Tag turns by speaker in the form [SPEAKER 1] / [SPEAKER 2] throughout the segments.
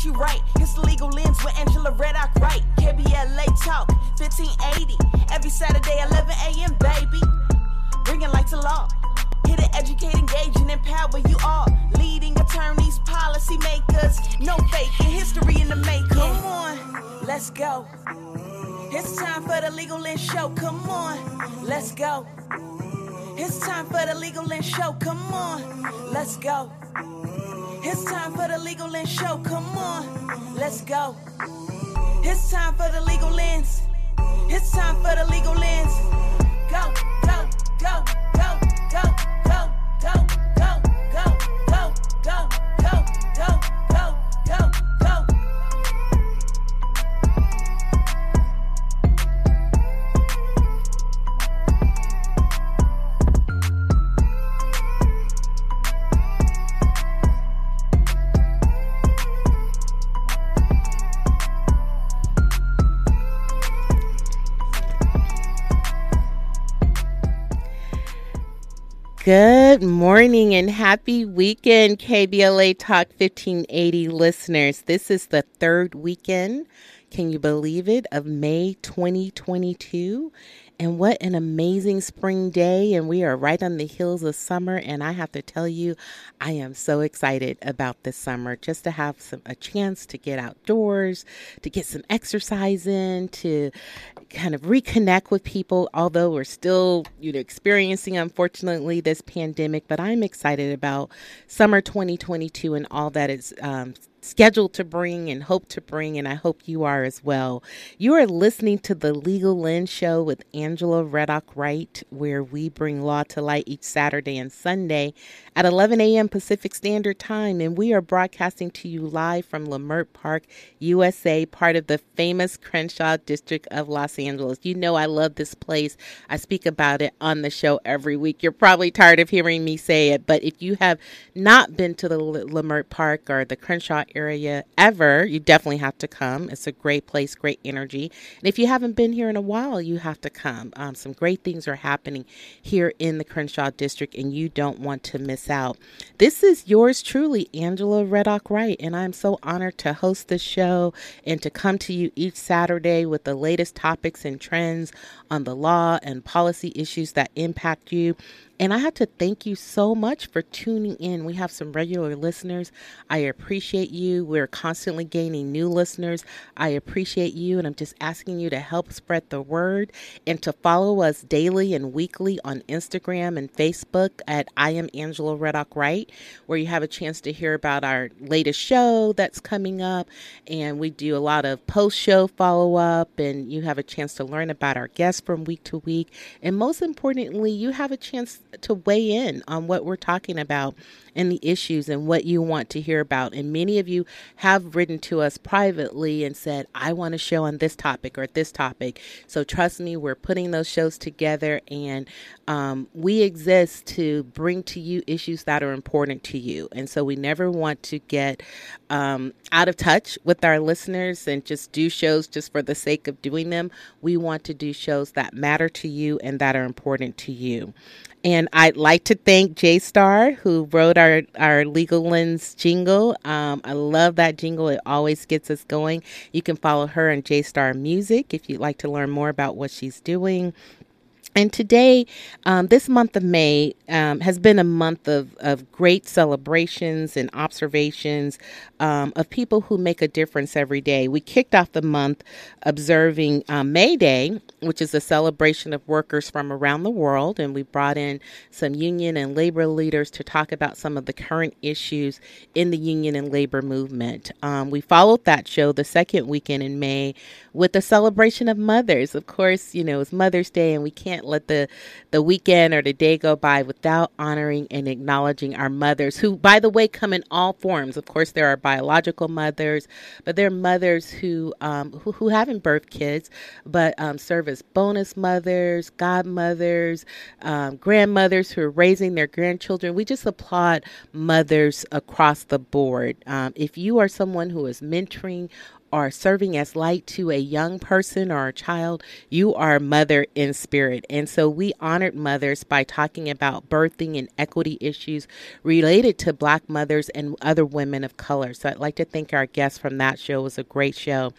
[SPEAKER 1] she right. It's the legal lens with Angela Reddock Wright. KBLA Talk, 1580. Every Saturday, 11 a.m., baby. Bringing light to law. Here to educate, engage, and empower you all. Leading attorneys, policy makers. No faking, history in the making. Come on, let's go. It's time for the Legal Lens Show. Come on, let's go. It's time for the Legal Lens Show. Come on, let's go. It's time for the Legal Lens Show. Come on, let's go. It's time for the Legal Lens. It's time for the Legal Lens. Go, go, go, go, go,
[SPEAKER 2] Good morning and happy weekend, KBLA Talk 1580 listeners. This is the third weekend, can you believe it, of May 2022. And what an amazing spring day. And we are right on the heels of summer. And I have to tell you, I am so excited about this summer just to have some a chance to get outdoors, to get some exercise in, to kind of reconnect with people, although we're still, you know, experiencing unfortunately this pandemic. But I'm excited about summer 2022 and all that is um, scheduled to bring and hope to bring, and I hope you are as well. You are listening to the Legal Lens Show with Angela Reddock Wright, where we bring law to light each Saturday and Sunday at 11 a.m. Pacific Standard Time, and we are broadcasting to you live from Leimert Park, USA, part of the famous Crenshaw District of Los Angeles. You know I love this place. I speak about it on the show every week. You're probably tired of hearing me say it, but if you have not been to the Leimert Park or the Crenshaw area ever, you definitely have to come. It's a great place, great energy. And if you haven't been here in a while, you have to come. Um, some great things are happening here in the Crenshaw District, and you don't want to miss out. This is yours truly, Angela Reddock Wright, and I'm so honored to host this show and to come to you each Saturday with the latest topics and trends on the law and policy issues that impact you. And I have to thank you so much for tuning in. We have some regular listeners. I appreciate you. We're constantly gaining new listeners. I appreciate you. And I'm just asking you to help spread the word and to follow us daily and weekly on Instagram and Facebook at I am Angela Reddock Wright, where you have a chance to hear about our latest show that's coming up. And we do a lot of post show follow up, and you have a chance to learn about our guests from week to week. And most importantly, you have a chance to weigh in on what we're talking about and the issues and what you want to hear about. And many of you have written to us privately and said, I want to show on this topic or this topic. So trust me, we're putting those shows together and um, we exist to bring to you issues that are important to you. And so we never want to get um, out of touch with our listeners and just do shows just for the sake of doing them. We want to do shows that matter to you and that are important to you. And I'd like to thank J Star, who wrote our, our Legal Lens jingle. Um, I love that jingle. It always gets us going. You can follow her on J Star Music if you'd like to learn more about what she's doing. And today, um, this month of May um, has been a month of, of great celebrations and observations um, of people who make a difference every day. We kicked off the month observing um, May Day, which is a celebration of workers from around the world. And we brought in some union and labor leaders to talk about some of the current issues in the union and labor movement. Um, we followed that show the second weekend in May with a celebration of mothers. Of course, you know, it's Mother's Day, and we can't let the, the weekend or the day go by without honoring and acknowledging our mothers, who, by the way, come in all forms. Of course, there are biological mothers, but there are mothers who, um, who, who haven't birthed kids, but um, serve as bonus mothers, godmothers, um, grandmothers who are raising their grandchildren. We just applaud mothers across the board. Um, if you are someone who is mentoring are serving as light to a young person or a child, you are a mother in spirit. And so we honored mothers by talking about birthing and equity issues related to Black mothers and other women of color. So I'd like to thank our guests from that show. It was a great show.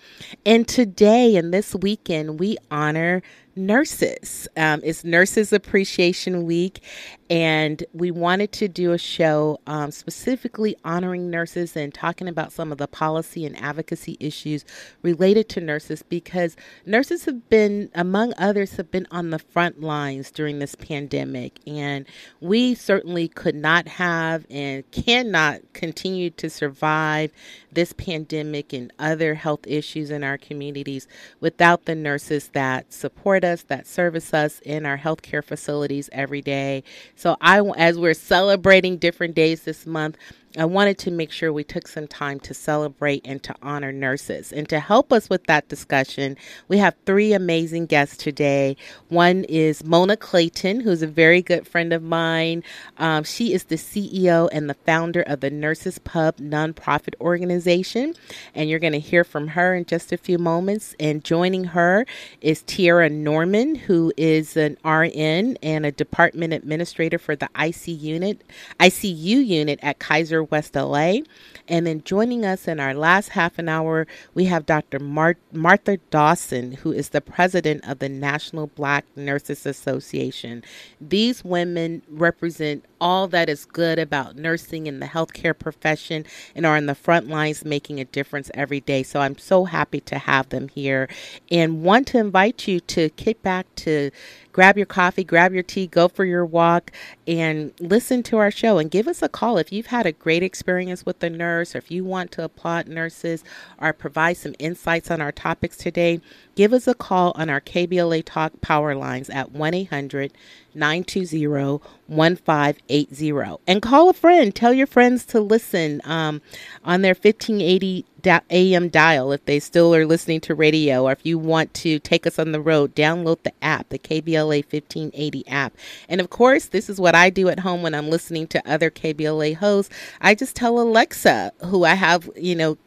[SPEAKER 2] And today and this weekend, we honor nurses. Um, it's Nurses Appreciation Week, and we wanted to do a show um, specifically honoring nurses and talking about some of the policy and advocacy issues related to nurses because nurses have been, among others, have been on the front lines during this pandemic, and we certainly could not have and cannot continue to survive this pandemic and other health issues in our communities without the nurses that support us, that service us in our healthcare facilities every day. So I as we're celebrating different days this month, I wanted to make sure we took some time to celebrate and to honor nurses. And to help us with that discussion, we have three amazing guests today. One is Mona Clayton, who's a very good friend of mine. Um, she is the CEO and the founder of the Nurses Pub nonprofit organization. And you're going to hear from her in just a few moments. And joining her is Tierra Norman, who is an RN and a department administrator for the IC unit, ICU unit at Kaiser West LA. And then joining us in our last half an hour, we have Dr. Mar- Martha Dawson, who is the president of the National Black Nurses Association. These women represent all that is good about nursing and the healthcare profession and are in the front lines making a difference every day. So I'm so happy to have them here and want to invite you to kick back to grab your coffee, grab your tea, go for your walk, and listen to our show and give us a call if you've had a great experience with the nurse or if you want to applaud nurses or provide some insights on our topics today. Give us a call on our KBLA Talk power lines at 1 800 920 1580. And call a friend. Tell your friends to listen um, on their 1580 AM dial if they still are listening to radio, or if you want to take us on the road, download the app, the KBLA 1580 app. And of course, this is what I do at home when I'm listening to other KBLA hosts. I just tell Alexa, who I have, you know,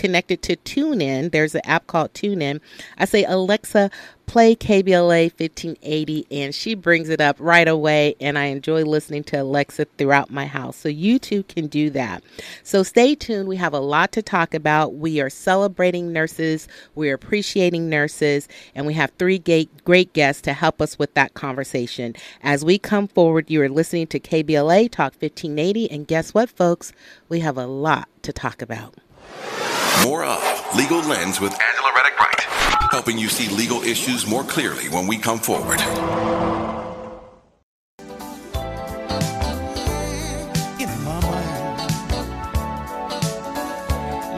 [SPEAKER 2] connected to TuneIn. There's an app called TuneIn. I say, Alexa, play KBLA 1580, and she brings it up right away. And I enjoy listening to Alexa throughout my house. So you too can do that. So stay tuned. We have a lot to talk about. We are celebrating nurses, we're appreciating nurses, and we have three great, guests to help us with that conversation. As we come forward, you are listening to KBLA Talk 1580, and guess what, folks? We have a lot to talk about.
[SPEAKER 3] More of Legal Lens with Angela Reddock Wright, helping you see legal issues more clearly when we come forward.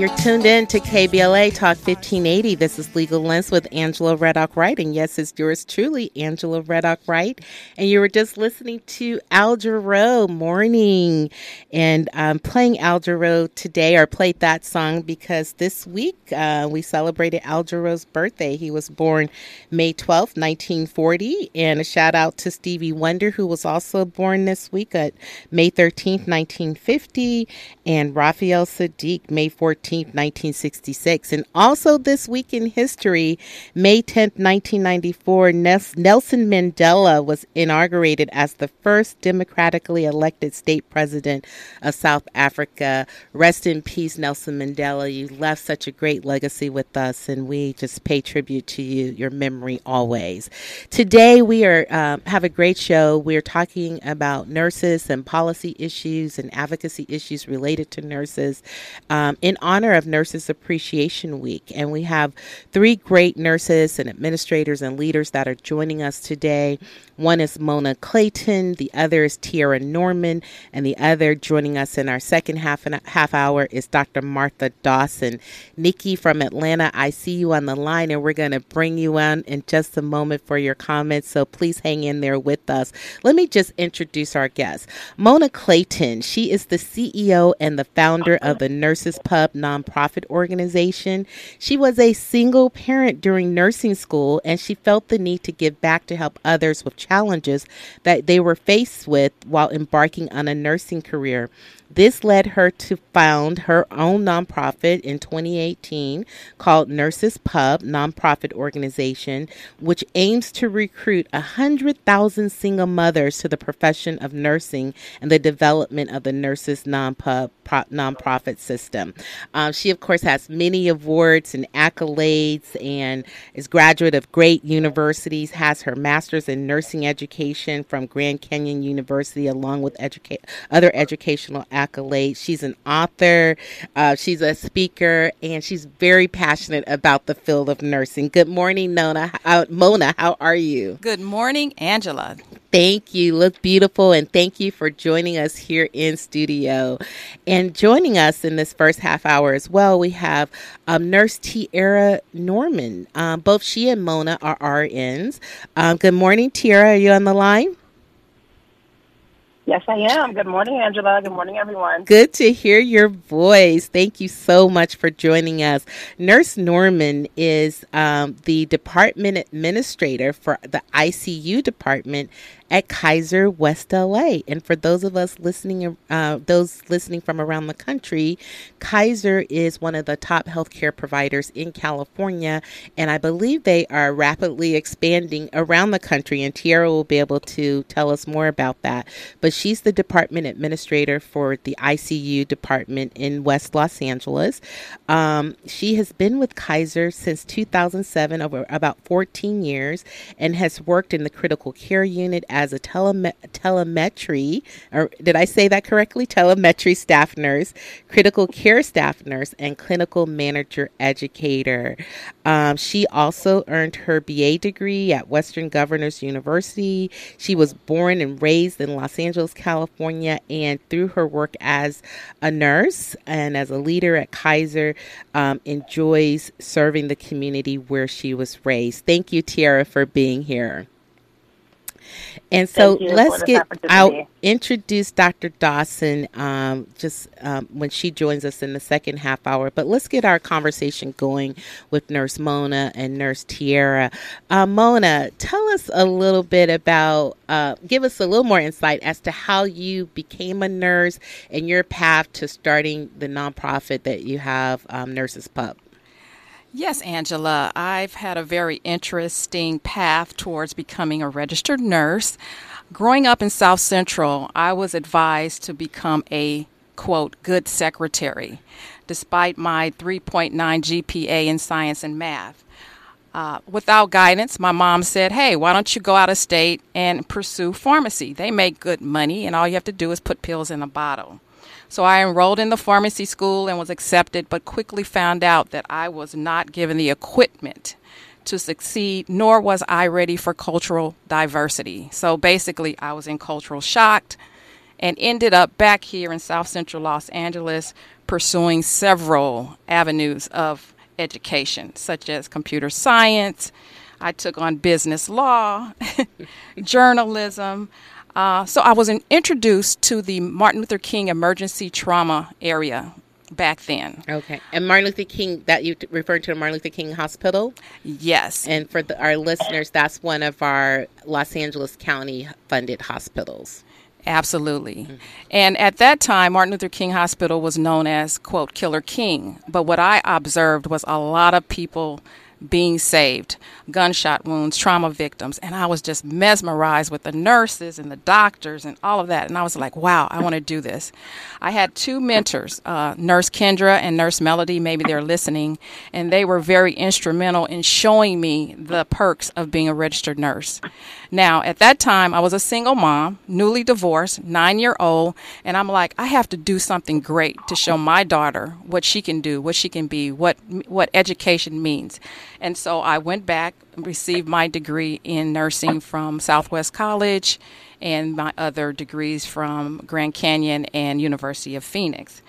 [SPEAKER 2] You're tuned in to KBLA Talk 1580. This is Legal Lens with Angela Reddock Wright. And yes, it's yours truly, Angela Reddock Wright. And you were just listening to Al Jarreau Morning. And I'm playing Al Jarreau today, or played that song because this week uh, we celebrated Al Jarreau's birthday. He was born May 12th, 1940. And a shout out to Stevie Wonder, who was also born this week at May 13th, 1950. And Raphael Saadiq, May 14th. 1966. And also this week in history, May 10th, 1994, Nelson Mandela was inaugurated as the first democratically elected state president of South Africa. Rest in peace, Nelson Mandela. You left such a great legacy with us, and we just pay tribute to you, your memory always. Today, we are um, have a great show. We're talking about nurses and policy issues and advocacy issues related to nurses um, in honor of Nurses Appreciation Week. And we have three great nurses and administrators and leaders that are joining us today. One is Mona Clayton, the other is Tierra Norman, and the other joining us in our second half and half hour is Dr. Martha Dawson. Nikki from Atlanta, I see you on the line, and we're going to bring you on in just a moment for your comments. So please hang in there with us. Let me just introduce our guest, Mona Clayton. She is the CEO and the founder of the Nurses Pub nonprofit organization. She was a single parent during nursing school, and she felt the need to give back to help others with challenges that they were faced with while embarking on a nursing career. This led her to found her own nonprofit in 2018 called Nurses Pub nonprofit organization, which aims to recruit 100,000 single mothers to the profession of nursing and the development of the nurses non-pub nonprofit system. Um, she, of course, has many awards and accolades and is graduate of great universities, has her master's in nursing education from Grand Canyon University, along with educa- other educational accolades. She's an author, uh, she's a speaker, and she's very passionate about the field of nursing. Good morning, Nona. Uh, Mona, how are you?
[SPEAKER 4] Good morning, Angela.
[SPEAKER 2] Thank you. Look beautiful. And thank you for joining us here in studio. And joining us in this first half hour as well, we have um, Nurse Tierra Norman. Um, both she and Mona are RNs. Um, good morning, Tierra. Are you on the line?
[SPEAKER 5] Yes, I am. Good morning, Angela. Good morning, everyone.
[SPEAKER 2] Good to hear your voice. Thank you so much for joining us. Nurse Norman is um, the department administrator for the ICU department at Kaiser West LA. And for those of us listening, uh, those listening from around the country, Kaiser is one of the top healthcare providers in California, and I believe they are rapidly expanding around the country. And Tierra will be able to tell us more about that. But she's the department administrator for the ICU department in West Los Angeles. Um, she has been with Kaiser since 2007, over about 14 years, and has worked in the critical care unit as as a telemetry, or did I say that correctly? Telemetry staff nurse, critical care staff nurse, and clinical manager educator. Um, she also earned her BA degree at Western Governors University. She was born and raised in Los Angeles, California, and through her work as a nurse and as a leader at Kaiser, um, enjoys serving the community where she was raised. Thank you, Tierra, for being here. And so let's get out, introduce Dr. Dawson um, just um, when she joins us in the second half hour. But let's get our conversation going with Nurse Mona and Nurse Tierra. Uh, Mona, tell us a little bit about, uh, give us a little more insight as to how you became a nurse and your path to starting the nonprofit that you have, um, Nurses Pub.
[SPEAKER 4] Yes, Angela. I've had a very interesting path towards becoming a registered nurse. Growing up in South Central, I was advised to become a quote good secretary, despite my 3.9 GPA in science and math. Uh, without guidance, my mom said, Hey, why don't you go out of state and pursue pharmacy? They make good money, and all you have to do is put pills in a bottle. So I enrolled in the pharmacy school and was accepted, but quickly found out that I was not given the equipment to succeed, nor was I ready for cultural diversity. So basically, I was in cultural shock and ended up back here in South Central Los Angeles pursuing several avenues of education, such as computer science. I took on business law, journalism. Uh, so I was in, introduced to the Martin Luther King emergency trauma area back then.
[SPEAKER 2] Okay. And Martin Luther King, that you referred to Martin Luther King Hospital?
[SPEAKER 4] Yes.
[SPEAKER 2] And for the, our listeners, that's one of our Los Angeles County funded hospitals.
[SPEAKER 4] Absolutely. Mm-hmm. And at that time, Martin Luther King Hospital was known as, quote, Killer King. But what I observed was a lot of people being saved, gunshot wounds, trauma victims. And I was just mesmerized with the nurses and the doctors and all of that. And I was like, wow, I want to do this. I had two mentors, uh, Nurse Kendra and Nurse Melody. Maybe they're listening. And they were very instrumental in showing me the perks of being a registered nurse. Now, at that time, I was a single mom, newly divorced, nine year old. And I'm like, I have to do something great to show my daughter what she can do, what she can be, what, what education means. And so I went back, received my degree in nursing from Southwest College and my other degrees from Grand Canyon and University of Phoenix.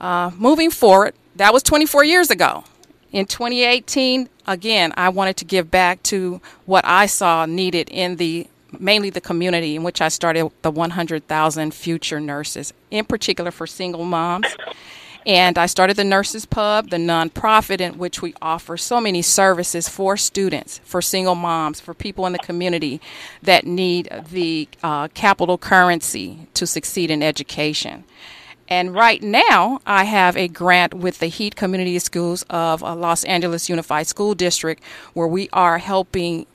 [SPEAKER 4] Uh, moving forward, that was 24 years ago. In 2018, again, I wanted to give back to what I saw needed in the mainly the community in which I started the 100,000 future nurses, in particular for single moms and I started the Nurses Pub, the nonprofit in which we offer so many services for students, for single moms, for people in the community that need the uh, capital currency to succeed in education. And right now, I have a grant with the Heat Community Schools of uh, Los Angeles Unified School District where we are helping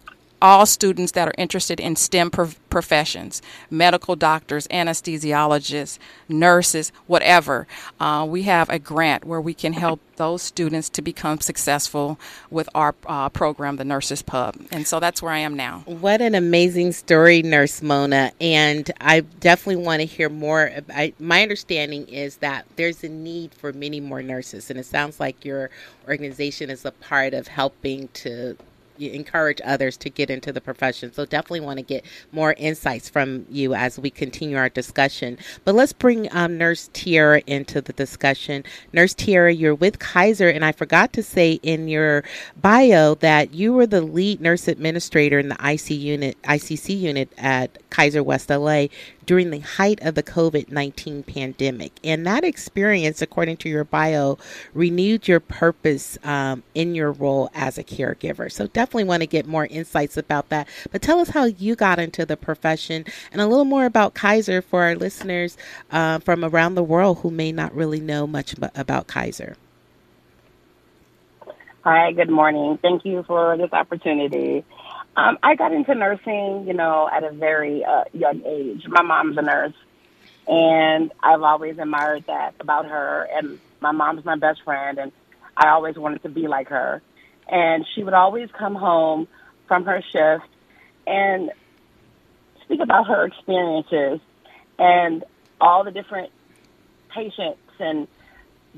[SPEAKER 4] all students that are interested in STEM prof- professions medical doctors, anesthesiologists, nurses, whatever. Uh, we have a grant where we can help those students to become successful with our uh, program, the Nurses Pub. And so that's where I am now.
[SPEAKER 2] What an amazing story, Nurse Mona. And I definitely want to hear more. I, my understanding is that there's a need for many more nurses. And it sounds like your organization is a part of helping to encourage others to get into the profession. So definitely want to get more insights from you as we continue our discussion. But let's bring um, Nurse Tierra into the discussion. Nurse Tierra, you're with Kaiser, and I forgot to say in your bio that you were the lead nurse administrator in the IC unit, ICC unit at Kaiser West LA during the height of the COVID 19 pandemic. And that experience, according to your bio, renewed your purpose um, in your role as a caregiver. So definitely want to get more insights about that. But tell us how you got into the profession and a little more about Kaiser for our listeners uh, from around the world who may not really know much about Kaiser.
[SPEAKER 5] Hi, good morning. Thank you for this opportunity. Um, I got into nursing, you know, at a very uh, young age. My mom's a nurse, and I've always admired that about her. And my mom's my best friend, and I always wanted to be like her. And she would always come home from her shift and speak about her experiences and all the different patients and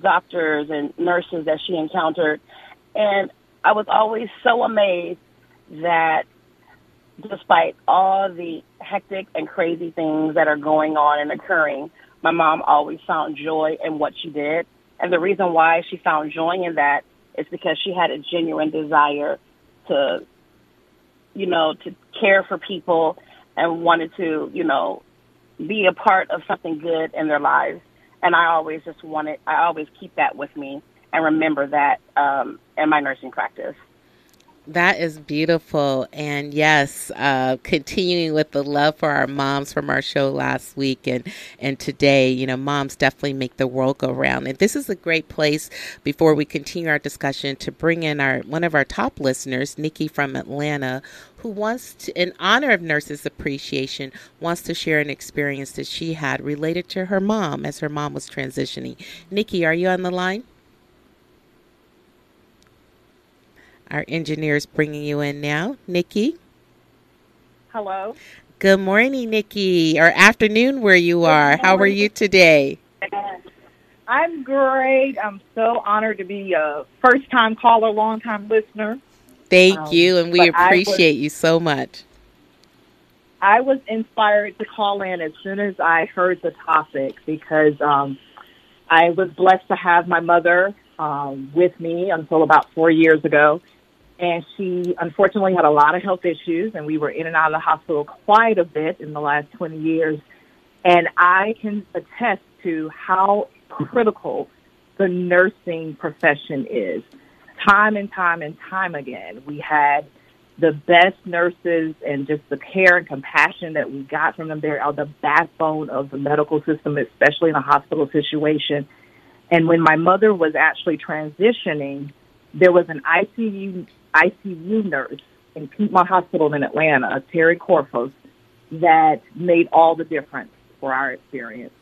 [SPEAKER 5] doctors and nurses that she encountered. And I was always so amazed that despite all the hectic and crazy things that are going on and occurring, my mom always found joy in what she did. And the reason why she found joy in that is because she had a genuine desire to, you know, to care for people and wanted to, you know, be a part of something good in their lives. And I always just wanted, I always keep that with me and remember that um, in my nursing practice.
[SPEAKER 2] That is beautiful. And yes, uh, continuing with the love for our moms from our show last week and, and today, you know, moms definitely make the world go round. And this is a great place before we continue our discussion to bring in our one of our top listeners, Nikki from Atlanta, who wants to, in honor of Nurses Appreciation, wants to share an experience that she had related to her mom as her mom was transitioning. Nikki, are you on the line? Our engineer is bringing you in now. Nikki?
[SPEAKER 6] Hello.
[SPEAKER 2] Good morning, Nikki, or afternoon where you are. How are you today?
[SPEAKER 6] I'm great. I'm so honored to be a first time caller, long time listener.
[SPEAKER 2] Thank um, you, and we appreciate was, you so much.
[SPEAKER 6] I was inspired to call in as soon as I heard the topic because um, I was blessed to have my mother um, with me until about four years ago and she unfortunately had a lot of health issues and we were in and out of the hospital quite a bit in the last 20 years. And i can attest to how critical the nursing profession is. Time and time and time again we had the best nurses and just the care and compassion that we got from them. They are the backbone of the medical system especially in a hospital situation. And when my mother was actually transitioning there was an ICU ICU nurse in Piedmont Hospital in Atlanta, Terry Corfos, that made all the difference for our experience.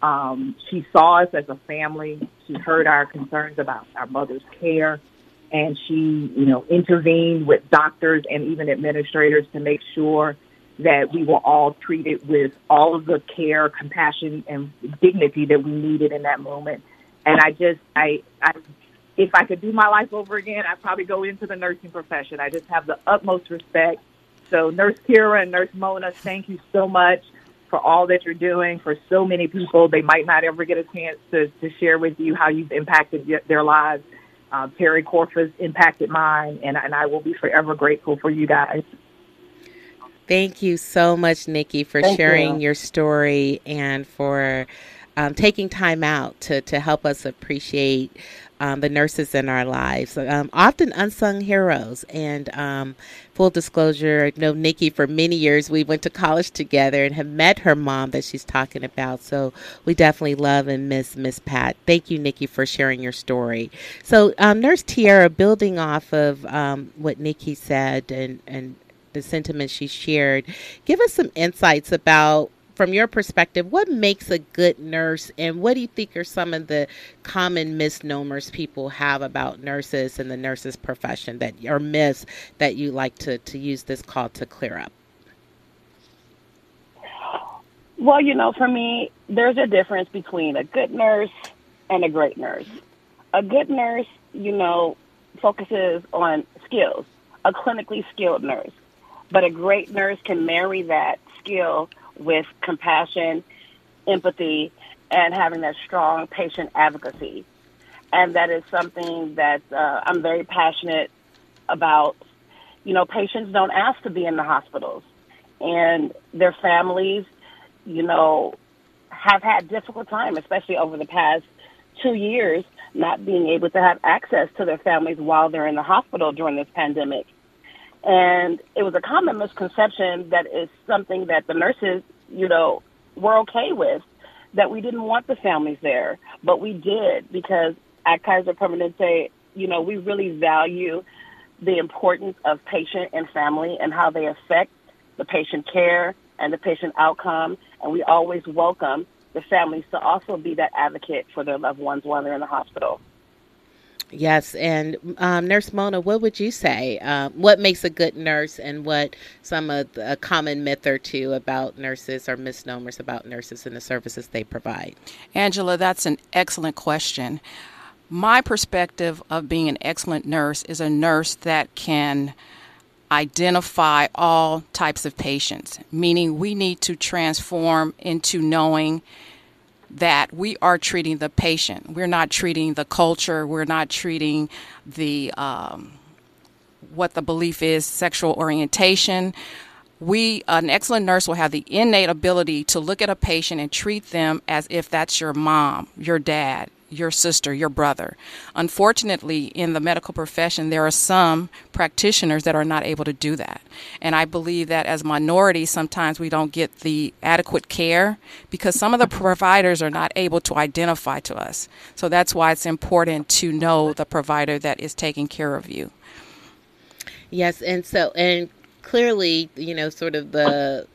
[SPEAKER 6] Um, she saw us as a family. She heard our concerns about our mother's care, and she, you know, intervened with doctors and even administrators to make sure that we were all treated with all of the care, compassion, and dignity that we needed in that moment. And I just, I, I if I could do my life over again, I'd probably go into the nursing profession. I just have the utmost respect. So, Nurse Kira and Nurse Mona, thank you so much for all that you're doing for so many people. They might not ever get a chance to, to share with you how you've impacted their lives. Uh, Terry Corfus impacted mine, and, and I will be forever grateful for you guys.
[SPEAKER 2] Thank you so much, Nikki, for Thank sharing you. your story and for um, taking time out to, to help us appreciate um, the nurses in our lives, um, often unsung heroes. And um, full disclosure, I know Nikki for many years. We went to college together and have met her mom that she's talking about. So we definitely love and miss Miss Pat. Thank you, Nikki, for sharing your story. So um, Nurse Tierra, building off of um, what Nikki said and and the sentiments she shared, give us some insights about from your perspective, what makes a good nurse, and what do you think are some of the common misnomers people have about nurses and the nurses profession that are myths that you like to, to use this call to clear up?
[SPEAKER 5] Well, you know, for me, there's a difference between a good nurse and a great nurse. A good nurse, you know, focuses on skills, a clinically skilled nurse. But a great nurse can marry that skill with compassion, empathy, and having that strong patient advocacy. And that is something that uh, I'm very passionate about. You know, patients don't ask to be in the hospitals, and their families, you know, have had difficult time, especially over the past two years, not being able to have access to their families while they're in the hospital during this pandemic. And it was a common misconception that is something that the nurses, you know, were okay with, that we didn't want the families there. But we did because at Kaiser Permanente, you know, we really value the importance of patient and family and how they affect the patient care and the patient outcome. And we always welcome the families to also be that advocate for their loved ones while they're in the hospital.
[SPEAKER 2] Yes, and um, Nurse Mona, what would you say? Uh, what makes a good nurse, and what some of the, a common myth or two about nurses or misnomers about nurses and the services they provide?
[SPEAKER 4] Angela, that's an excellent question. My perspective of being an excellent nurse is a nurse that can identify all types of patients, meaning we need to transform into knowing that we are treating the patient. We're not treating the culture. We're not treating the um, what the belief is, sexual orientation. We, an excellent nurse, will have the innate ability to look at a patient and treat them as if that's your mom, your dad, your sister, your brother. Unfortunately, in the medical profession, there are some practitioners that are not able to do that. And I believe that as minorities, sometimes we don't get the adequate care because some of the providers are not able to identify to us. So that's why it's important to know the provider that is taking care of you.
[SPEAKER 2] Yes, and so, and clearly, you know, sort of the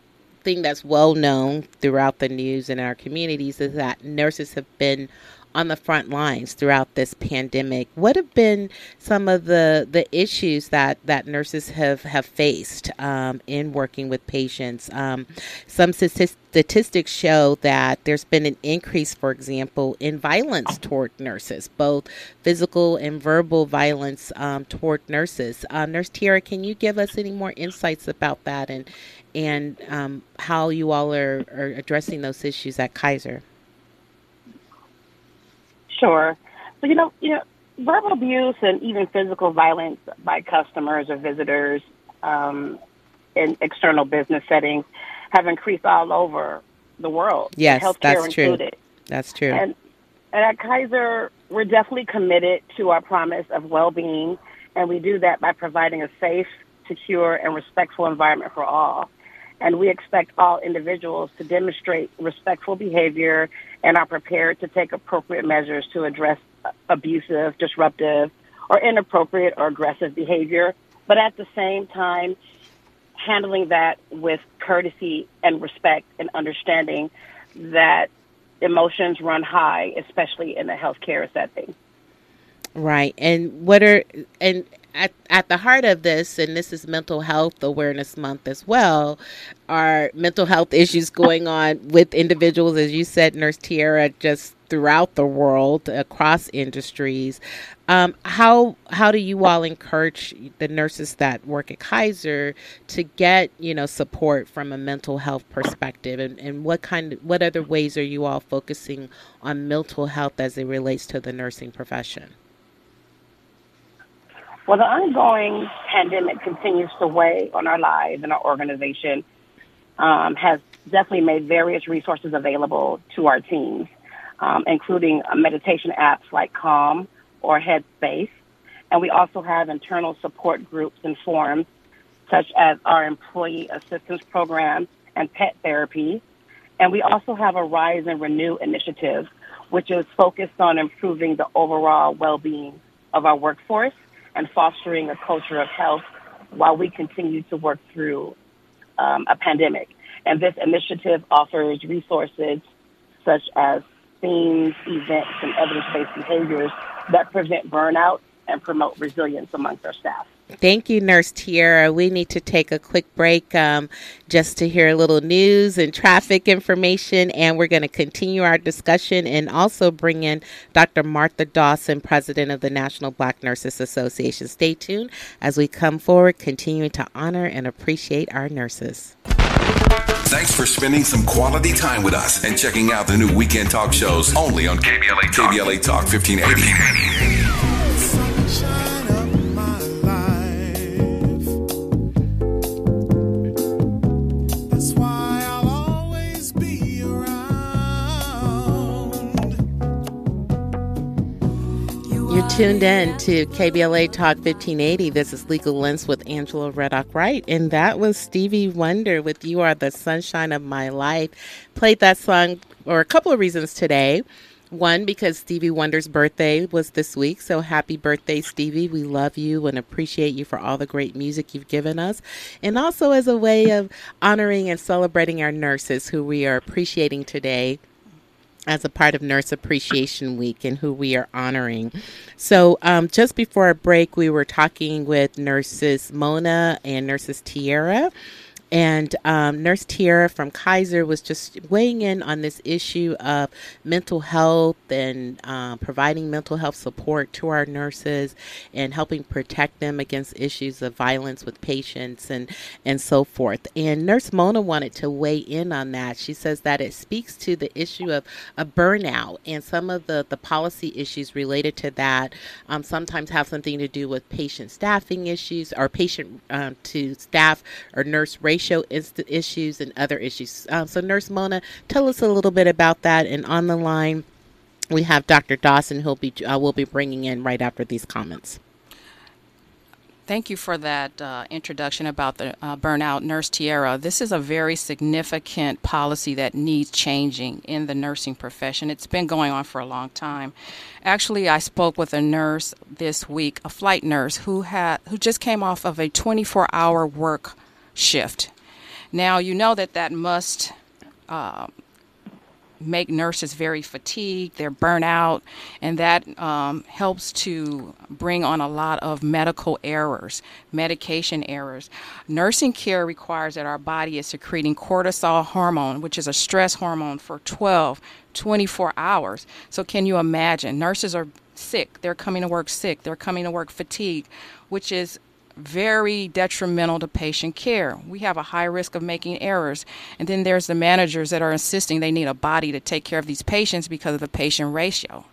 [SPEAKER 2] thing that's well known throughout the news in our communities is that nurses have been on the front lines throughout this pandemic. What have been some of the, the issues that, that nurses have, have faced um, in working with patients? Um, some statistics show that there's been an increase, for example, in violence toward nurses, both physical and verbal violence um, toward nurses. Uh, Nurse Tierra, can you give us any more insights about that and, and um, how you all are, are addressing those issues at Kaiser?
[SPEAKER 5] Sure. So you know, you know, verbal abuse and even physical violence by customers or visitors um, in external business settings have increased all over the world.
[SPEAKER 2] Yes, that's
[SPEAKER 5] included.
[SPEAKER 2] true. That's true.
[SPEAKER 5] And, and at Kaiser, we're definitely committed to our promise of well-being, and we do that by providing a safe, secure, and respectful environment for all. And we expect all individuals to demonstrate respectful behavior and are prepared to take appropriate measures to address abusive, disruptive, or inappropriate or aggressive behavior. But at the same time, handling that with courtesy and respect and understanding that emotions run high, especially in a healthcare setting.
[SPEAKER 2] Right. And what are, and at, at the heart of this, and this is Mental Health Awareness Month as well, are mental health issues going on with individuals, as you said, Nurse Tierra, just throughout the world, across industries. Um, how how do you all encourage the nurses that work at Kaiser to get you know support from a mental health perspective, and, and what kind of, what other ways are you all focusing on mental health as it relates to the nursing profession?
[SPEAKER 5] Well, the ongoing pandemic continues to weigh on our lives and our organization um, has definitely made various resources available to our teams. um, including uh, meditation apps like Calm or Headspace. And we also have internal support groups and forums, such as our employee assistance program and pet therapy. And we also have a Rise and Renew initiative, which is focused on improving the overall well being of our workforce and fostering a culture of health while we continue to work through um, a pandemic. And this initiative offers resources such as themes, events, and evidence based behaviors that prevent burnout and promote resilience amongst our staff.
[SPEAKER 2] Thank you, Nurse Tierra. We need to take a quick break um, just to hear a little news and traffic information, and we're going to continue our discussion and also bring in Dr. Martha Dawson, President of the National Black Nurses Association. Stay tuned as we come forward, continuing to honor and appreciate our nurses.
[SPEAKER 3] Thanks for spending some quality time with us and checking out the new weekend talk shows only on KBLA Talk, KBLA Talk 1580.
[SPEAKER 2] Tuned in to KBLA Talk 1580. This is Legal Lens with Angela Reddock Wright. And that was Stevie Wonder with You Are the Sunshine of My Life. Played that song for a couple of reasons today. One, because Stevie Wonder's birthday was this week. So happy birthday, Stevie. We love you and appreciate you for all the great music you've given us. And also as a way of honoring and celebrating our nurses who we are appreciating today as a part of Nurse Appreciation Week and who we are honoring. So, um, just before our break, we were talking with nurses Mona and nurses Tierra. And um, Nurse Tierra from Kaiser was just weighing in on this issue of mental health and uh, providing mental health support to our nurses and helping protect them against issues of violence with patients and, and so forth. And Nurse Mona wanted to weigh in on that. She says that it speaks to the issue of a burnout and some of the, the policy issues related to that um, sometimes have something to do with patient staffing issues or patient um, to staff or nurse ratio ratio issues and other issues. Um, so, Nurse Mona, tell us a little bit about that. And on the line, we have Dr. Dawson, who'll be uh, will be bringing in right after these comments.
[SPEAKER 4] Thank you for that uh, introduction about the uh, burnout, Nurse Tierra. This is a very significant policy that needs changing in the nursing profession. It's been going on for a long time. Actually, I spoke with a nurse this week, a flight nurse who had who just came off of a 24-hour work shift. Now, you know that that must uh, make nurses very fatigued, they're burnt out, and that um, helps to bring on a lot of medical errors, medication errors. Nursing care requires that our body is secreting cortisol hormone, which is a stress hormone, for 12, 24 hours. So, can you imagine? Nurses are sick, they're coming to work sick, they're coming to work fatigued, which is very detrimental to patient care. We have a high risk of making errors. And then there's the managers that are insisting they need a body to take care of these patients because of the patient ratio.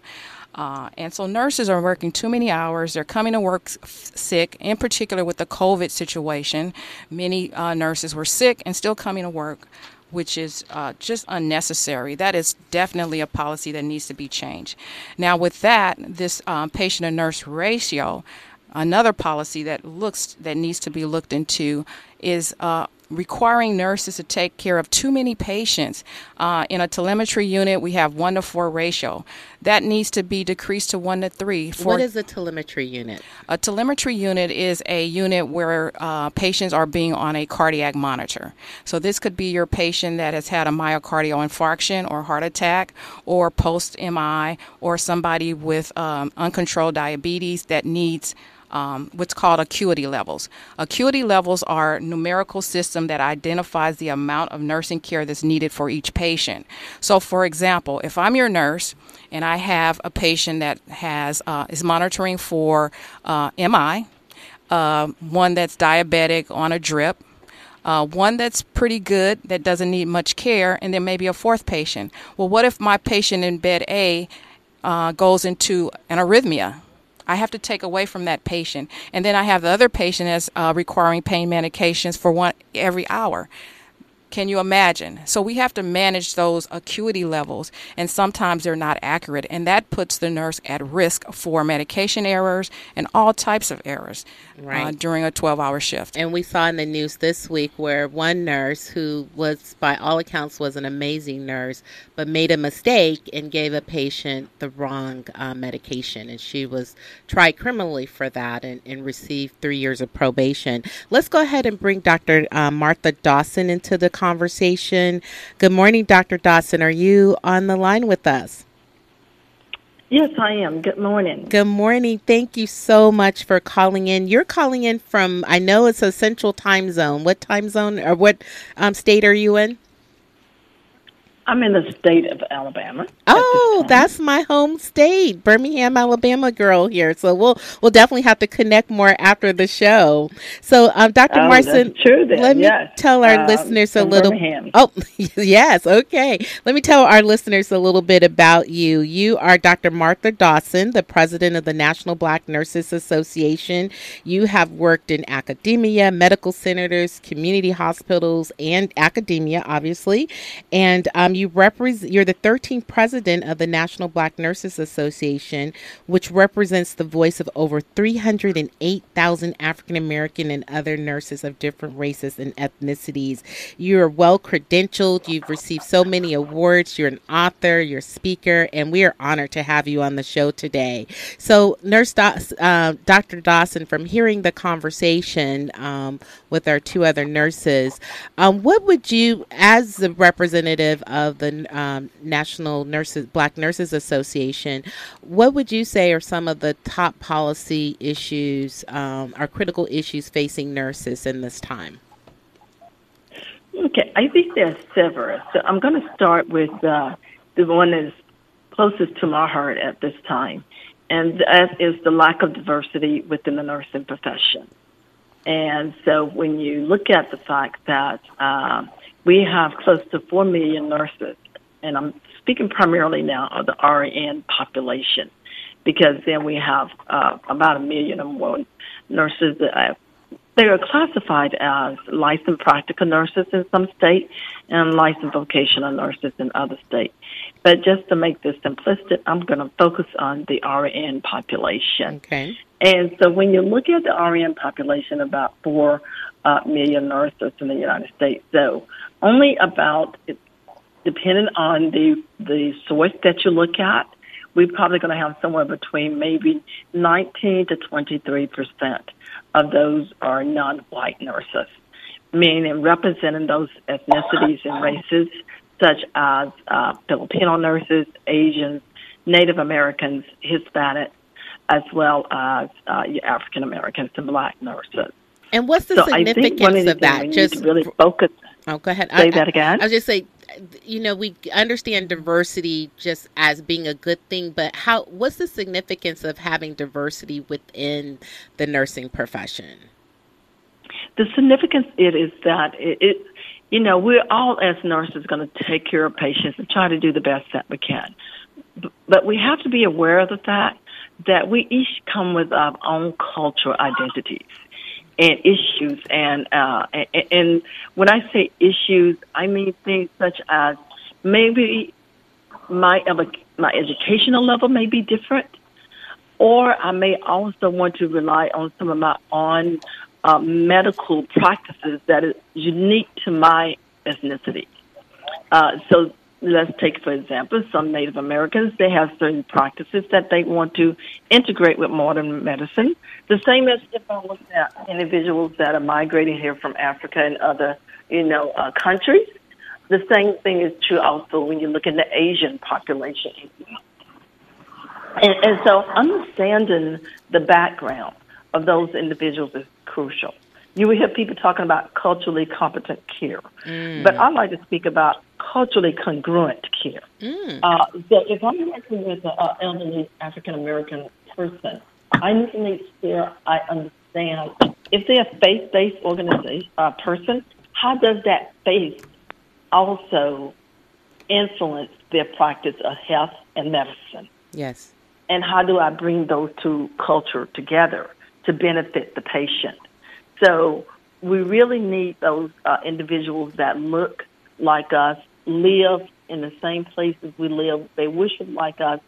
[SPEAKER 4] Uh, and so nurses are working too many hours. They're coming to work sick, in particular with the COVID situation. Many uh, nurses were sick and still coming to work, which is uh, just unnecessary. That is definitely a policy that needs to be changed. Now, with that, this um, patient to nurse ratio, Another policy that looks that needs to be looked into is uh, requiring nurses to take care of too many patients. Uh, in a telemetry unit, we have one to four ratio. That needs to be decreased to one to three.
[SPEAKER 2] For what is a telemetry unit?
[SPEAKER 4] A telemetry unit is a unit where uh, patients are being on a cardiac monitor. So this could be your patient that has had a myocardial infarction or heart attack, or post MI, or somebody with um, uncontrolled diabetes that needs um, what's called acuity levels. Acuity levels are a numerical system that identifies the amount of nursing care that's needed for each patient. So, for example, if I'm your nurse and I have a patient that has uh, is monitoring for uh, MI, uh, one that's diabetic on a drip, uh, one that's pretty good that doesn't need much care, and then maybe a fourth patient. Well, what if my patient in bed A uh, goes into an arrhythmia? I have to take away from that patient. And then I have the other patient as uh, requiring pain medications for one every hour. Can you imagine? So we have to manage those acuity levels, and sometimes they're not accurate, and that puts the nurse at risk for medication errors and all types of errors uh,
[SPEAKER 2] Right.
[SPEAKER 4] uh, during a 12 hour shift.
[SPEAKER 2] And we saw in the news this week where one nurse, who was by all accounts was an amazing nurse, but made a mistake and gave a patient the wrong uh, medication, and she was tried criminally for that and, and received three years of probation. Let's go ahead and bring Dr. Uh, Martha Dawson into the conversation. Good morning, Dr. Dawson. Are you on the line with us?
[SPEAKER 7] Yes, I am. Good morning.
[SPEAKER 2] Good morning. Thank you so much for calling in. You're calling in from, I know it's a central time zone. What time zone or what um, state are you in?
[SPEAKER 7] I'm in the state of Alabama.
[SPEAKER 2] Oh, that's my home state, Birmingham, Alabama girl here. So we'll we'll definitely have to connect more after the show. So, um, Dr.
[SPEAKER 7] Oh,
[SPEAKER 2] Marson,
[SPEAKER 7] true then,
[SPEAKER 2] let me
[SPEAKER 7] yes.
[SPEAKER 2] tell our
[SPEAKER 7] Um,
[SPEAKER 2] listeners a little.
[SPEAKER 7] Birmingham.
[SPEAKER 2] Oh, yes, okay. Let me tell our listeners a little bit about you. You are Dr. Martha Dawson, the president of the National Black Nurses Association. You have worked in academia, medical centers, community hospitals, and academia, obviously. And um, you represent. You're the 13th president of the National Black Nurses Association, which represents the voice of over 308,000 African American and other nurses of different races and ethnicities. You're well credentialed. You've received so many awards. You're an author, you're a speaker, and we are honored to have you on the show today. So, Nurse Daws- uh, Dr. Dawson, from hearing the conversation um, with our two other nurses, um, what would you, as the representative of the um, National Nurses Black Nurses Association, what would you say are some of the top policy issues um, or critical issues facing nurses in this time?
[SPEAKER 7] Okay, I think there are several. So I'm going to start with uh, the one that's closest to my heart at this time, and that is the lack of diversity within the nursing profession. And so when you look at the fact that uh, we have close to 4 million nurses, and I'm speaking primarily now of the RN population, because then we have uh, about a million or more nurses that uh, they are classified as licensed practical nurses in some states and licensed vocational nurses in other states. But just to make this simplistic, I'm going to focus on the RN population.
[SPEAKER 2] Okay.
[SPEAKER 7] And so when you look at the RN population, about four uh, million nurses in the United States, so only about, depending on the the source that you look at, we're probably going to have somewhere between maybe 19 to 23 percent of those are non-white nurses, meaning representing those ethnicities and races such as uh, Filipino nurses, Asians, Native Americans, Hispanic, as well as uh, African Americans and black nurses.
[SPEAKER 2] And what's the
[SPEAKER 7] so I think one
[SPEAKER 2] significance
[SPEAKER 7] of
[SPEAKER 2] of that? Just
[SPEAKER 7] really focus.
[SPEAKER 2] oh, go ahead.
[SPEAKER 7] Say
[SPEAKER 2] I,
[SPEAKER 7] that again.
[SPEAKER 2] I, just say, you know, we understand diversity just as being a good thing, but how? What's the significance of having diversity within the nursing profession?
[SPEAKER 7] The significance it is that it, it you know, we're all as nurses going to take care of patients and try to do the best that we can. But we have to be aware of the fact that we each come with our own cultural identities and issues. And, uh, and, and when I say issues, I mean things such as maybe my, my educational level may be different, or I may also want to rely on some of my own uh, medical practices that is unique to my ethnicity. Uh, so let's take, for example, some Native Americans. They have certain practices that they want to integrate with modern medicine. The same as if I look at individuals that are migrating here from Africa and other, you know, uh, countries. The same thing is true also when you look at the Asian population. And, and so understanding the background of those individuals is crucial. You will hear people talking about culturally competent care, but I like to speak about culturally congruent care. Uh, so if I'm working with an uh, elderly African American person, I need to make sure I understand if they're a faith-based organization uh, person, how does that faith also influence their practice of health and medicine?
[SPEAKER 2] Yes.
[SPEAKER 7] and how do I bring those two culture together to benefit the patient? So we really need those uh, individuals that look like us, live in the same places we live. They worship like us.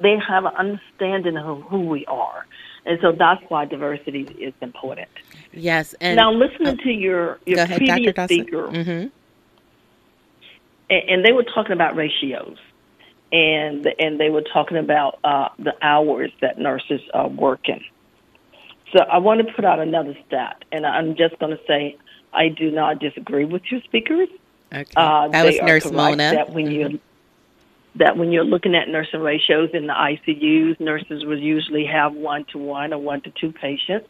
[SPEAKER 7] They have an understanding of who we are. And so that's why diversity is important.
[SPEAKER 2] Yes. And
[SPEAKER 7] now listening oh, to your, your
[SPEAKER 2] ahead,
[SPEAKER 7] previous speaker,
[SPEAKER 2] mm-hmm.
[SPEAKER 7] and, and, they were talking about ratios, and and they were talking about uh, the hours that nurses are working. So I want to put out another stat, and I'm just going to say I do not disagree with your speakers.
[SPEAKER 2] Okay. Uh, that was Nurse Mona.
[SPEAKER 7] That when mm-hmm. you that when you're looking at nursing ratios in the ICUs, nurses will usually have one to one or one to two patients.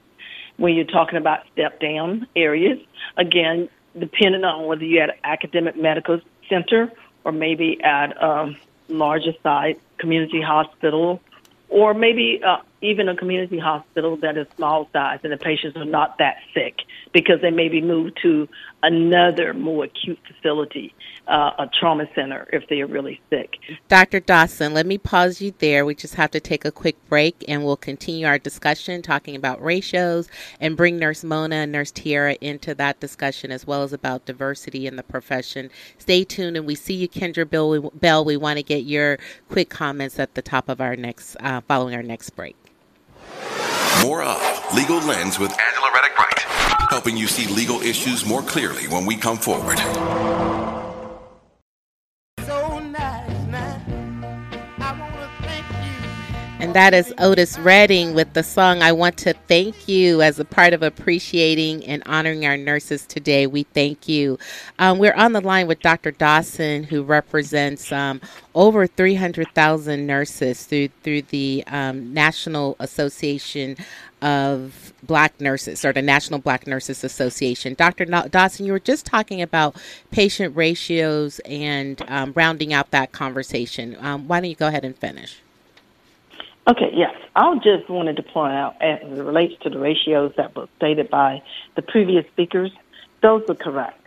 [SPEAKER 7] When you're talking about step down areas, again, depending on whether you're at an academic medical center or maybe at a larger site, community hospital, or maybe uh, even a community hospital that is small size and the patients are not that sick because they may be moved to another more acute facility, uh, a trauma center if they are really sick.
[SPEAKER 2] Dr. Dawson, let me pause you there. We just have to take a quick break and we'll continue our discussion talking about ratios and bring Nurse Mona and Nurse Tierra into that discussion as well as about diversity in the profession. Stay tuned and we see you, Kendra Bell. We want to get your quick comments at the top of our next, uh, following our next break.
[SPEAKER 3] More of Legal Lens with Angela Reddock Wright, helping you see legal issues more clearly when we come forward.
[SPEAKER 2] And that is Otis Redding with the song I Want to Thank You as a part of appreciating and honoring our nurses today. We thank you. Um, we're on the line with Dr. Dawson, who represents um, over 300,000 nurses through, through the um, National Association of Black Nurses or the National Black Nurses Association. Dr. Dawson, you were just talking about patient ratios and um, rounding out that conversation. Um, why don't you go ahead and finish?
[SPEAKER 7] Okay, yes. I just wanted to point out, as it relates to the ratios that were stated by the previous speakers, those are correct.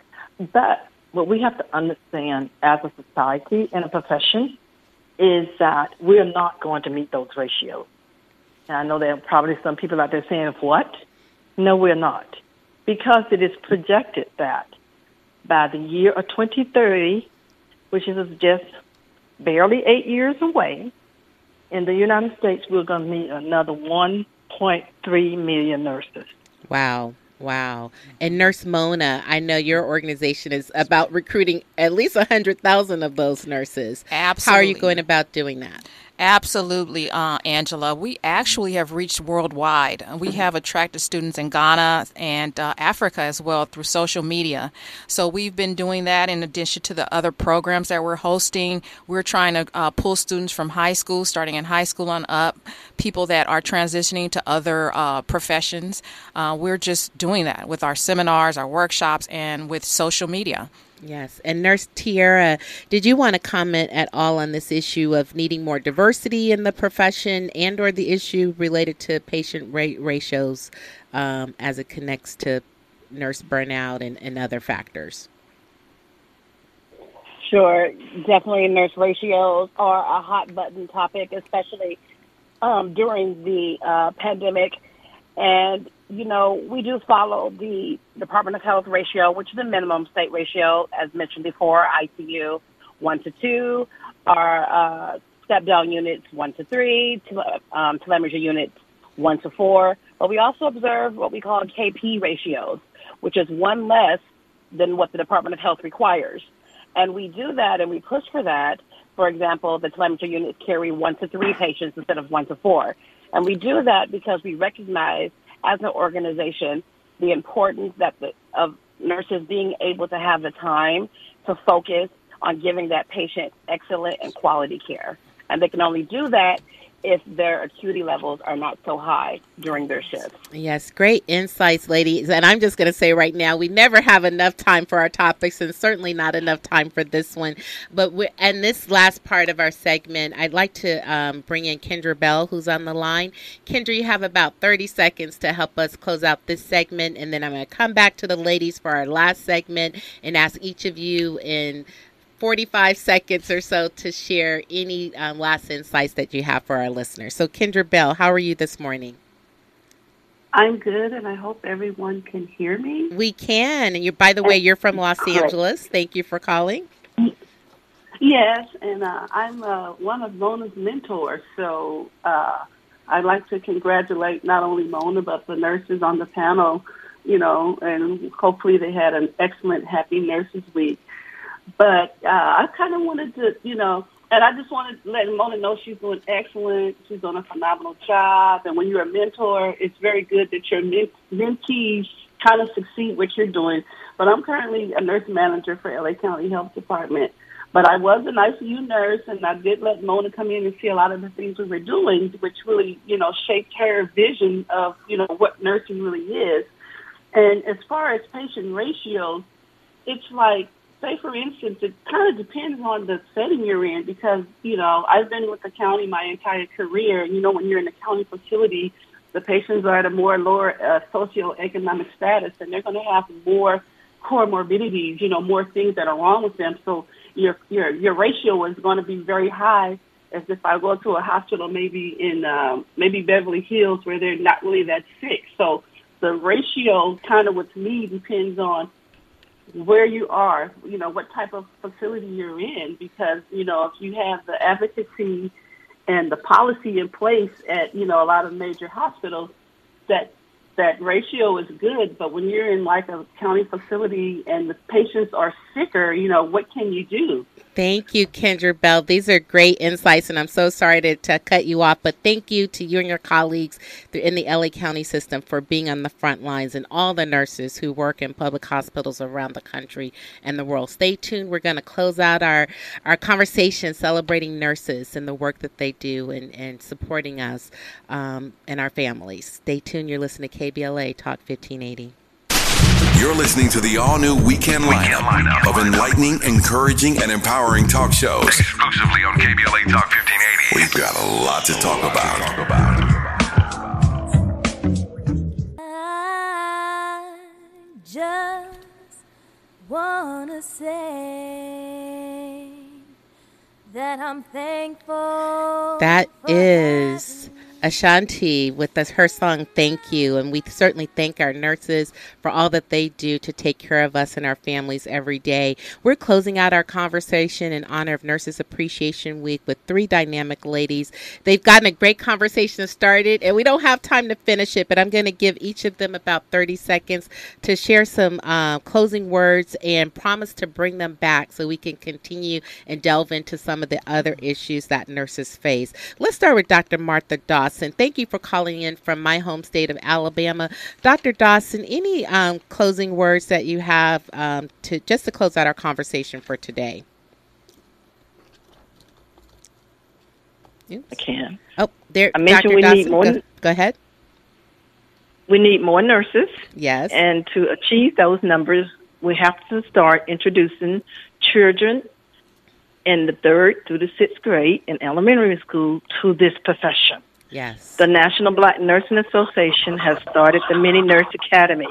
[SPEAKER 7] But what we have to understand as a society and a profession is that we're not going to meet those ratios. And I know there are probably some people out there saying, what? No, we're not. Because it is projected that by the year of 2030, which is just barely eight years away, in the United States, we're going to need another 1.3 million nurses.
[SPEAKER 2] Wow. Wow. And Nurse Mona, I know your organization is about recruiting at least 100,000 of those nurses.
[SPEAKER 4] Absolutely.
[SPEAKER 2] How are you going about doing that?
[SPEAKER 4] Absolutely, uh, Angela. We actually have reached worldwide. We have attracted students in Ghana and uh, Africa as well through social media. So we've been doing that in addition to the other programs that we're hosting. We're trying to uh, pull students from high school, starting in high school on up, people that are transitioning to other uh, professions. Uh, we're just doing that with our seminars, our workshops, and with social media.
[SPEAKER 2] Yes. And Nurse Tierra, did you want to comment at all on this issue of needing more diversity in the profession and or the issue related to patient rate ratios um, as it connects to nurse burnout and, and other factors?
[SPEAKER 5] Sure. Definitely nurse ratios are a hot button topic, especially um, during the uh, pandemic. And you know, we do follow the Department of Health ratio, which is the minimum state ratio, as mentioned before, ICU one to two, our uh, step down units one to three, tele- um, telemetry units one to four. But we also observe what we call KP ratios, which is one less than what the Department of Health requires. And we do that and we push for that. For example, the telemetry units carry one to three patients instead of one to four. And we do that because we recognize as an organization the importance that the, of nurses being able to have the time to focus on giving that patient excellent and quality care. And they can only do that if their acuity levels are not so high during their shifts.
[SPEAKER 2] Yes, great insights, ladies. And I'm just going to say right now, we never have enough time for our topics, and certainly not enough time for this one. But and this last part of our segment, I'd like to um, bring in Kendra Bell, who's on the line. Kendra, you have about 30 seconds to help us close out this segment, and then I'm going to come back to the ladies for our last segment and ask each of you in 45 seconds or so to share any um, last insights that you have for our listeners. So, Kendra Bell, how are you this morning?
[SPEAKER 8] I'm good, and I hope everyone can hear me.
[SPEAKER 2] We can. And you, by the way, you're from Los Angeles. Thank you for calling.
[SPEAKER 8] Yes, and uh, I'm uh, one of Mona's mentors, so uh, I'd like to congratulate not only Mona but the nurses on the panel. You know, and hopefully they had an excellent Happy Nurses Week. But uh, I kind of wanted to, you know, and I just wanted to let Mona know she's doing excellent. She's doing a phenomenal job. And when you're a mentor, it's very good that your mentees kind of succeed what you're doing. But I'm currently a nurse manager for LA County Health Department. But I was an ICU nurse, and I did let Mona come in and see a lot of the things we were doing, which really, you know, shaped her vision of, you know, what nursing really is. And as far as patient ratios, it's like say for instance, it kind of depends on the setting you're in because, you know, I've been with the county my entire career. You know, when you're in a county facility, the patients are at a more lower uh, socioeconomic status and they're going to have more comorbidities, you know, more things that are wrong with them. So your, your, your ratio is going to be very high as if I go to a hospital maybe in, um, maybe Beverly Hills where they're not really that sick. So the ratio kind of with me depends on where you are, you know, what type of facility you're in, because, you know, if you have the advocacy and the policy in place at, you know, a lot of major hospitals, that that ratio is good, but when you're in like a county facility and the patients are sicker, you know, what can you do?
[SPEAKER 2] Thank you, Kendra Bell. These are great insights, and I'm so sorry to, to cut you off, but thank you to you and your colleagues in the LA County system for being on the front lines and all the nurses who work in public hospitals around the country and the world. Stay tuned. We're going to close out our, our conversation celebrating nurses and the work that they do and, and supporting us um, and our families. Stay tuned. You're listening to KBLA Talk 1580.
[SPEAKER 3] You're listening to the all new weekend, weekend lineup, lineup of enlightening, encouraging, and empowering talk shows.
[SPEAKER 9] Exclusively on KBLA Talk 1580.
[SPEAKER 3] We've got a lot to talk about.
[SPEAKER 10] I just wanna say that I'm thankful.
[SPEAKER 2] That is Ashanti with this, her song Thank You. And we certainly thank our nurses for all that they do to take care of us and our families every day. We're closing out our conversation in honor of Nurses Appreciation Week with three dynamic ladies. They've gotten a great conversation started, and we don't have time to finish it, but I'm going to give each of them about 30 seconds to share some uh, closing words and promise to bring them back so we can continue and delve into some of the other issues that nurses face. Let's start with Dr. Martha Dawson. Dawson. Thank you for calling in from my home state of Alabama. Dr. Dawson, any um, closing words that you have um, to just to close out our conversation for today?
[SPEAKER 7] Oops. I can.
[SPEAKER 2] Oh, there.
[SPEAKER 7] I mentioned
[SPEAKER 2] Dr.
[SPEAKER 7] we
[SPEAKER 2] Dawson,
[SPEAKER 7] need more.
[SPEAKER 2] Go, go ahead.
[SPEAKER 7] We need more nurses.
[SPEAKER 2] Yes.
[SPEAKER 7] And to achieve those numbers, we have to start introducing children in the third through the sixth grade in elementary school to this profession.
[SPEAKER 2] Yes.
[SPEAKER 7] The National Black Nursing Association has started the Mini Nurse Academy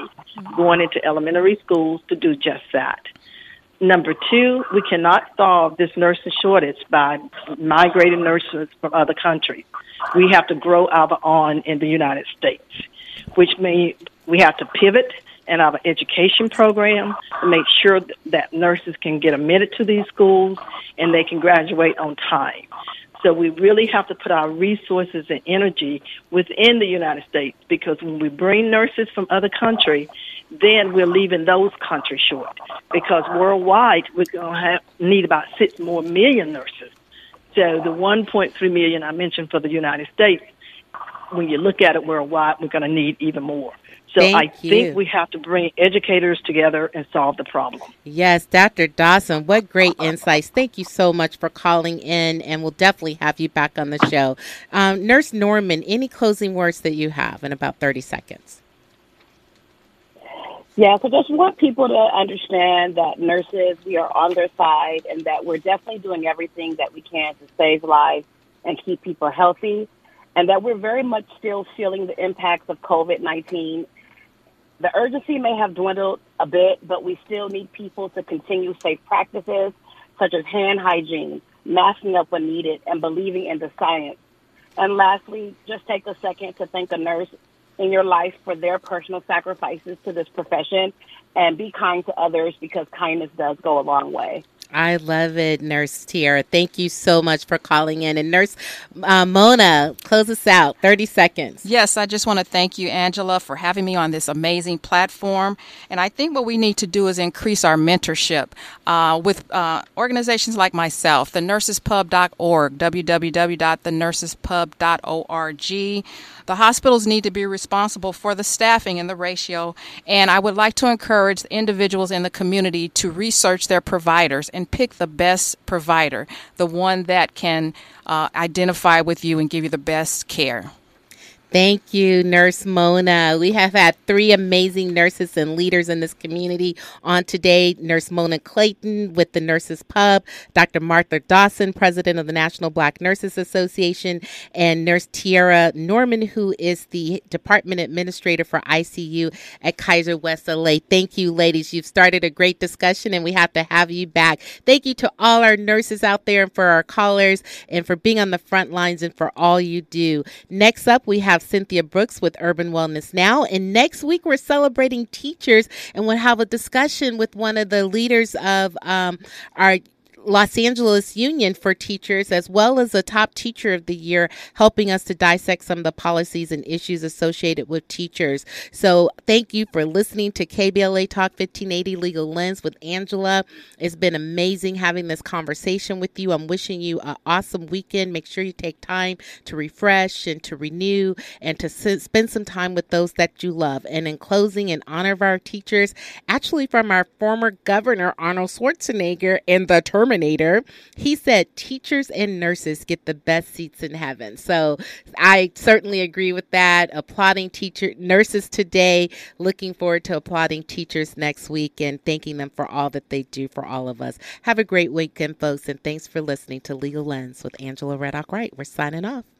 [SPEAKER 7] going into elementary schools to do just that. Number two, we cannot solve this nursing shortage by migrating nurses from other countries. We have to grow our own in the United States, which means we have to pivot in our education program to make sure that nurses can get admitted to these schools and they can graduate on time. So we really have to put our resources and energy within the United States because when we bring nurses from other countries, then we're leaving those countries short because worldwide we're going to have, need about six more million nurses. So the 1.3 million I mentioned for the United States, when you look at it worldwide, we're going to need even more. So
[SPEAKER 2] Thank
[SPEAKER 7] I
[SPEAKER 2] you.
[SPEAKER 7] think we have to bring educators together and solve the problem.
[SPEAKER 2] Yes, Dr. Dawson, what great insights. Thank you so much for calling in, and we'll definitely have you back on the show. Um, Nurse Norman, any closing words that you have in about 30 seconds?
[SPEAKER 5] Yeah, so just want people to understand that nurses, we are on their side and that we're definitely doing everything that we can to save lives and keep people healthy, and that we're very much still feeling the impacts of COVID 19 the urgency may have dwindled a bit, but we still need people to continue safe practices such as hand hygiene, masking up when needed, and believing in the science. And lastly, just take a second to thank a nurse in your life for their personal sacrifices to this profession and be kind to others because kindness does go a long way.
[SPEAKER 2] I love it, Nurse Tierra. Thank you so much for calling in. And Nurse uh, Mona, close us out. 30 seconds.
[SPEAKER 4] Yes, I just want to thank you, Angela, for having me on this amazing platform. And I think what we need to do is increase our mentorship uh, with uh, organizations like myself, the nursespub.org, www.thenursespub.org. The hospitals need to be responsible for the staffing and the ratio. And I would like to encourage individuals in the community to research their providers and pick the best provider, the one that can uh, identify with you and give you the best care.
[SPEAKER 2] Thank you, Nurse Mona. We have had three amazing nurses and leaders in this community on today. Nurse Mona Clayton with the Nurses Pub, Dr. Martha Dawson, President of the National Black Nurses Association, and Nurse Tierra Norman, who is the Department Administrator for ICU at Kaiser West LA. Thank you, ladies. You've started a great discussion, and we have to have you back. Thank you to all our nurses out there and for our callers and for being on the front lines and for all you do. Next up, we have Cynthia Brooks with Urban Wellness Now. And next week, we're celebrating teachers and we'll have a discussion with one of the leaders of um, our Los Angeles Union for Teachers, as well as a top teacher of the year, helping us to dissect some of the policies and issues associated with teachers. So, thank you for listening to KBLA Talk 1580 Legal Lens with Angela. It's been amazing having this conversation with you. I'm wishing you an awesome weekend. Make sure you take time to refresh and to renew and to spend some time with those that you love. And in closing, in honor of our teachers, actually from our former governor, Arnold Schwarzenegger, and the Terminator He said teachers and nurses get the best seats in heaven. So I certainly agree with that. Applauding teacher nurses today, looking forward to applauding teachers next week and thanking them for all that they do for all of us. Have a great weekend, folks, and thanks for listening to Legal Lens with Angela Reddock Wright. We're signing off.